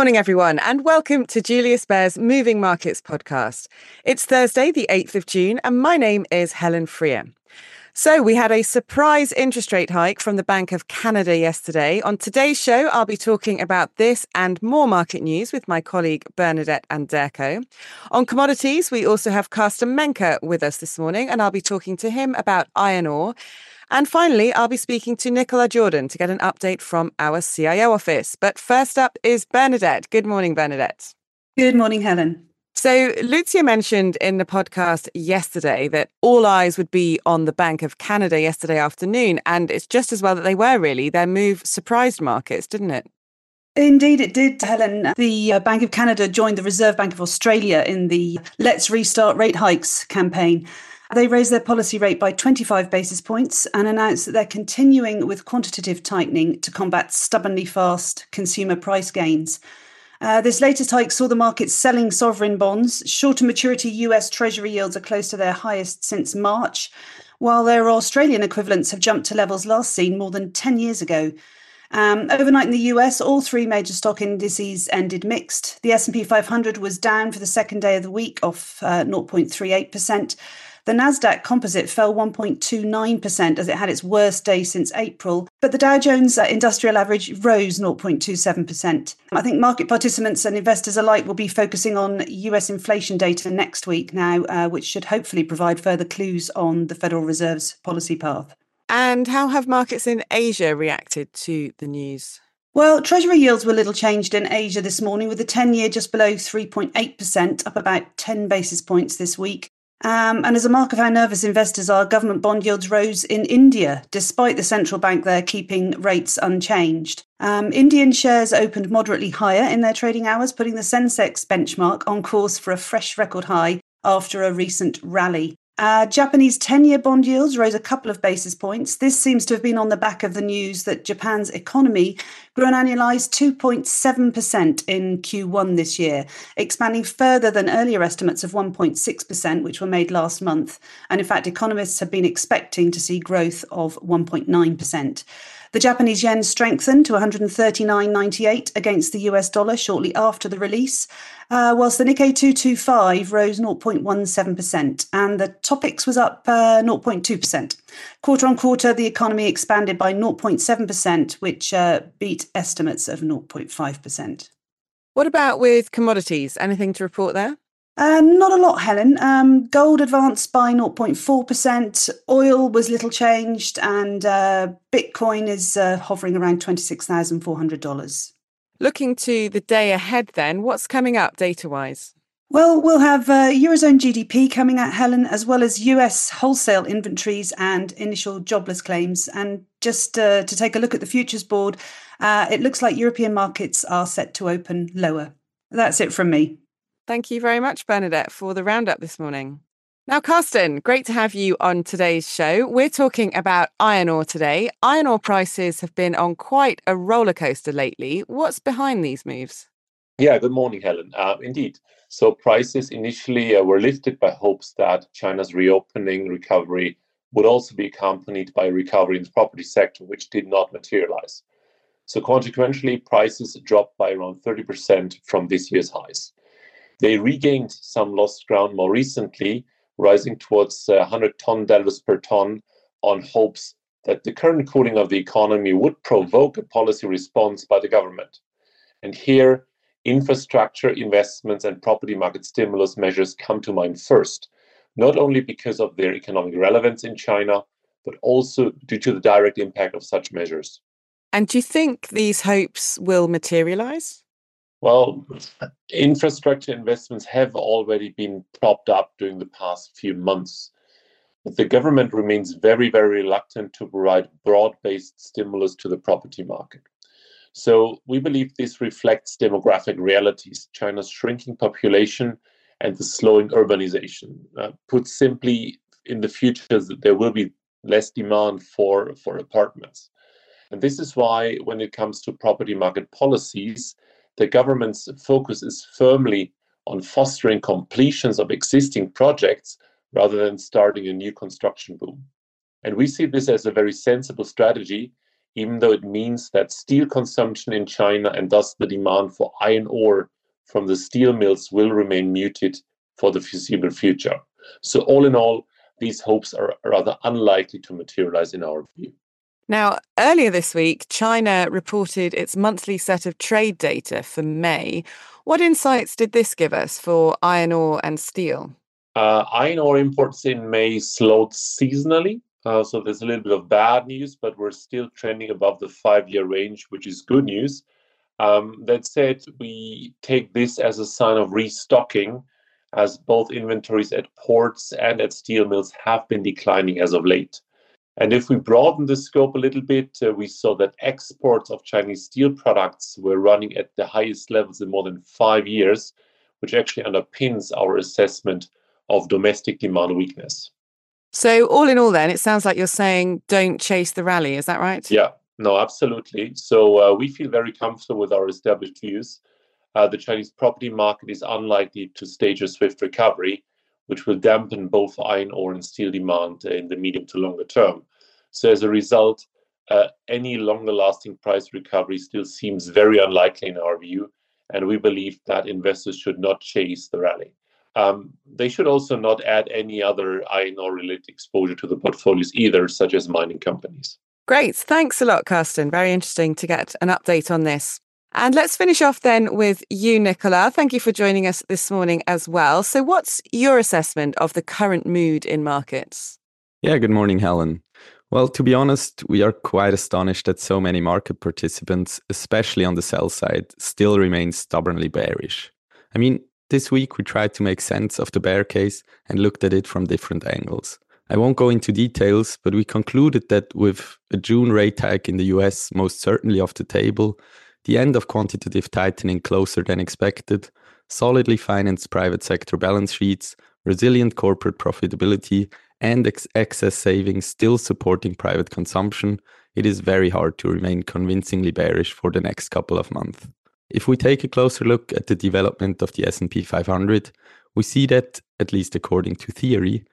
morning, everyone, and welcome to Julius Baer's Moving Markets podcast. It's Thursday, the 8th of June, and my name is Helen Freer. So, we had a surprise interest rate hike from the Bank of Canada yesterday. On today's show, I'll be talking about this and more market news with my colleague Bernadette Anderko. On commodities, we also have Carsten Menke with us this morning, and I'll be talking to him about iron ore. And finally, I'll be speaking to Nicolas Jordan to get an update from our CIO office. But first up is Bernadette. Good morning, Bernadette. Good morning, Helen. So, Lucia mentioned in the podcast yesterday that all eyes would be on the Bank of Canada yesterday afternoon. And it's just as well that they were, really. Their move surprised markets, didn't it? Indeed, it did, Helen. The uh, Bank of Canada joined the Reserve Bank of Australia in the Let's Restart Rate Hikes campaign. They raised their policy rate by 25 basis points and announced that they're continuing with quantitative tightening to combat stubbornly fast consumer price gains. Uh, this latest hike saw the market selling sovereign bonds. Shorter maturity US Treasury yields are close to their highest since March, while their Australian equivalents have jumped to levels last seen more than 10 years ago. Um, overnight in the US, all three major stock indices ended mixed. The S&P 500 was down for the second day of the week, off uh, 0.38%. The Nasdaq Composite fell 1.29% as it had its worst day since April, but the Dow Jones uh, Industrial Average rose 0.27%. I think market participants and investors alike will be focusing on US inflation data next week now, uh, which should hopefully provide further clues on the Federal Reserve's policy path. And how have markets in Asia reacted to the news? Well, Treasury yields were little changed in Asia this morning, with the 10 year just below 3.8%, up about 10 basis points this week. Um, and as a mark of how nervous investors are, government bond yields rose in India, despite the central bank there keeping rates unchanged. Um, Indian shares opened moderately higher in their trading hours, putting the Sensex benchmark on course for a fresh record high after a recent rally. Uh, Japanese 10 year bond yields rose a couple of basis points. This seems to have been on the back of the news that Japan's economy grew an annualized 2.7% in Q1 this year, expanding further than earlier estimates of 1.6%, which were made last month. And in fact, economists have been expecting to see growth of 1.9%. The Japanese yen strengthened to 139.98 against the US dollar shortly after the release, uh, whilst the Nikkei 225 rose 0.17%, and the Topix was up uh, 0.2%. Quarter on quarter, the economy expanded by 0.7%, which uh, beat estimates of 0.5%. What about with commodities? Anything to report there? Uh, not a lot, Helen. Um, gold advanced by 0.4%. Oil was little changed, and uh, Bitcoin is uh, hovering around $26,400. Looking to the day ahead, then, what's coming up data wise? Well, we'll have uh, Eurozone GDP coming out, Helen, as well as US wholesale inventories and initial jobless claims. And just uh, to take a look at the futures board, uh, it looks like European markets are set to open lower. That's it from me. Thank you very much, Bernadette, for the roundup this morning. Now, Carsten, great to have you on today's show. We're talking about iron ore today. Iron ore prices have been on quite a roller coaster lately. What's behind these moves? Yeah, good morning, Helen. Uh, indeed. So, prices initially uh, were lifted by hopes that China's reopening recovery would also be accompanied by a recovery in the property sector, which did not materialize. So, consequently, prices dropped by around 30% from this year's highs. They regained some lost ground more recently, rising towards uh, 100 ton dollars per ton on hopes that the current cooling of the economy would provoke a policy response by the government. And here, infrastructure investments and property market stimulus measures come to mind first, not only because of their economic relevance in China, but also due to the direct impact of such measures. And do you think these hopes will materialize? Well, infrastructure investments have already been propped up during the past few months. But the government remains very, very reluctant to provide broad based stimulus to the property market. So we believe this reflects demographic realities China's shrinking population and the slowing urbanization. Uh, put simply, in the future, there will be less demand for, for apartments. And this is why, when it comes to property market policies, the government's focus is firmly on fostering completions of existing projects rather than starting a new construction boom. And we see this as a very sensible strategy even though it means that steel consumption in China and thus the demand for iron ore from the steel mills will remain muted for the foreseeable future. So, all in all, these hopes are rather unlikely to materialize in our view. Now, earlier this week, China reported its monthly set of trade data for May. What insights did this give us for iron ore and steel? Uh, iron ore imports in May slowed seasonally. Uh, so there's a little bit of bad news, but we're still trending above the five year range, which is good news. Um, that said, we take this as a sign of restocking, as both inventories at ports and at steel mills have been declining as of late. And if we broaden the scope a little bit, uh, we saw that exports of Chinese steel products were running at the highest levels in more than five years, which actually underpins our assessment of domestic demand weakness. So, all in all, then, it sounds like you're saying don't chase the rally. Is that right? Yeah, no, absolutely. So, uh, we feel very comfortable with our established views. Uh, the Chinese property market is unlikely to stage a swift recovery, which will dampen both iron ore and steel demand in the medium to longer term. So, as a result, uh, any longer lasting price recovery still seems very unlikely in our view. And we believe that investors should not chase the rally. Um, they should also not add any other iron ore related exposure to the portfolios either, such as mining companies. Great. Thanks a lot, Carsten. Very interesting to get an update on this. And let's finish off then with you, Nicolas. Thank you for joining us this morning as well. So, what's your assessment of the current mood in markets? Yeah, good morning, Helen. Well, to be honest, we are quite astonished that so many market participants, especially on the sell side, still remain stubbornly bearish. I mean, this week, we tried to make sense of the bear case and looked at it from different angles. I won't go into details, but we concluded that with a June rate hike in the US most certainly off the table, the end of quantitative tightening closer than expected, solidly financed private sector balance sheets, resilient corporate profitability, and ex- excess savings still supporting private consumption, it is very hard to remain convincingly bearish for the next couple of months. If we take a closer look at the development of the S&P 500, we see that, at least according to theory,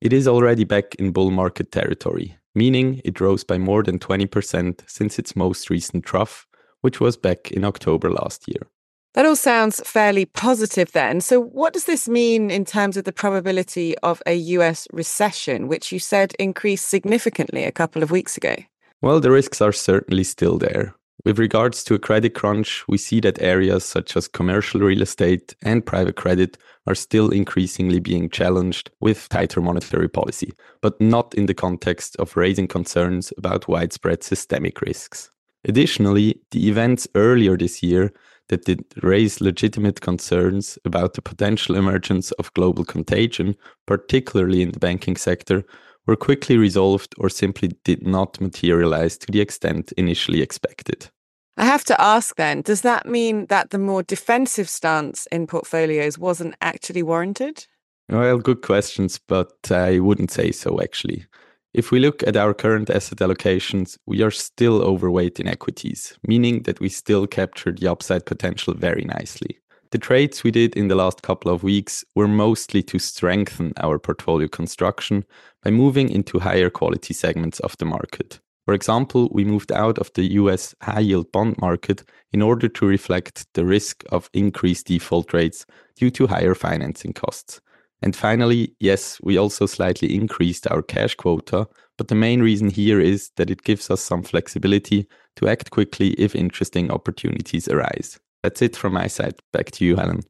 it is already back in bull market territory, meaning it rose by more than 20% since its most recent trough, which was back in October last year. That all sounds fairly positive then. So, what does this mean in terms of the probability of a US recession, which you said increased significantly a couple of weeks ago? Well, the risks are certainly still there. With regards to a credit crunch, we see that areas such as commercial real estate and private credit are still increasingly being challenged with tighter monetary policy, but not in the context of raising concerns about widespread systemic risks. Additionally, the events earlier this year that did raise legitimate concerns about the potential emergence of global contagion, particularly in the banking sector, were quickly resolved or simply did not materialize to the extent initially expected. I have to ask then, does that mean that the more defensive stance in portfolios wasn't actually warranted? Well, good questions, but I wouldn't say so actually. If we look at our current asset allocations, we are still overweight in equities, meaning that we still capture the upside potential very nicely. The trades we did in the last couple of weeks were mostly to strengthen our portfolio construction by moving into higher quality segments of the market. For example, we moved out of the US high yield bond market in order to reflect the risk of increased default rates due to higher financing costs. And finally, yes, we also slightly increased our cash quota, but the main reason here is that it gives us some flexibility to act quickly if interesting opportunities arise. That's it from my side. Back to you, Helen.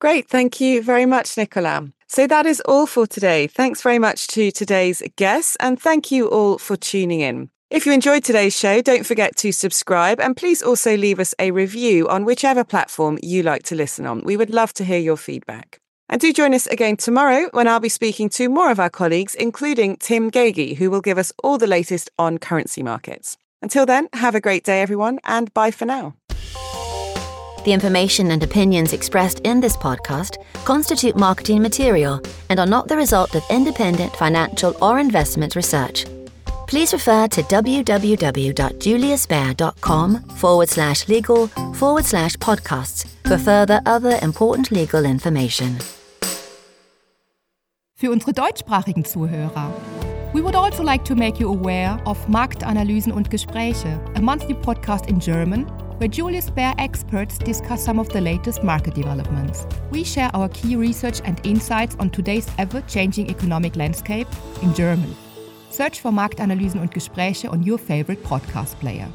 Great. Thank you very much, Nicolas. So that is all for today. Thanks very much to today's guests, and thank you all for tuning in. If you enjoyed today's show, don't forget to subscribe and please also leave us a review on whichever platform you like to listen on. We would love to hear your feedback. And do join us again tomorrow when I'll be speaking to more of our colleagues, including Tim Gagey, who will give us all the latest on currency markets. Until then, have a great day, everyone, and bye for now. The information and opinions expressed in this podcast constitute marketing material and are not the result of independent financial or investment research please refer to www.juliusbaer.com forward slash legal forward slash podcasts for further other important legal information. Für unsere deutschsprachigen Zuhörer. We would also like to make you aware of Marktanalysen und Gespräche, a monthly podcast in German where Julius Baer experts discuss some of the latest market developments. We share our key research and insights on today's ever changing economic landscape in German. Search for Marktanalysen und Gespräche on your favorite podcast player.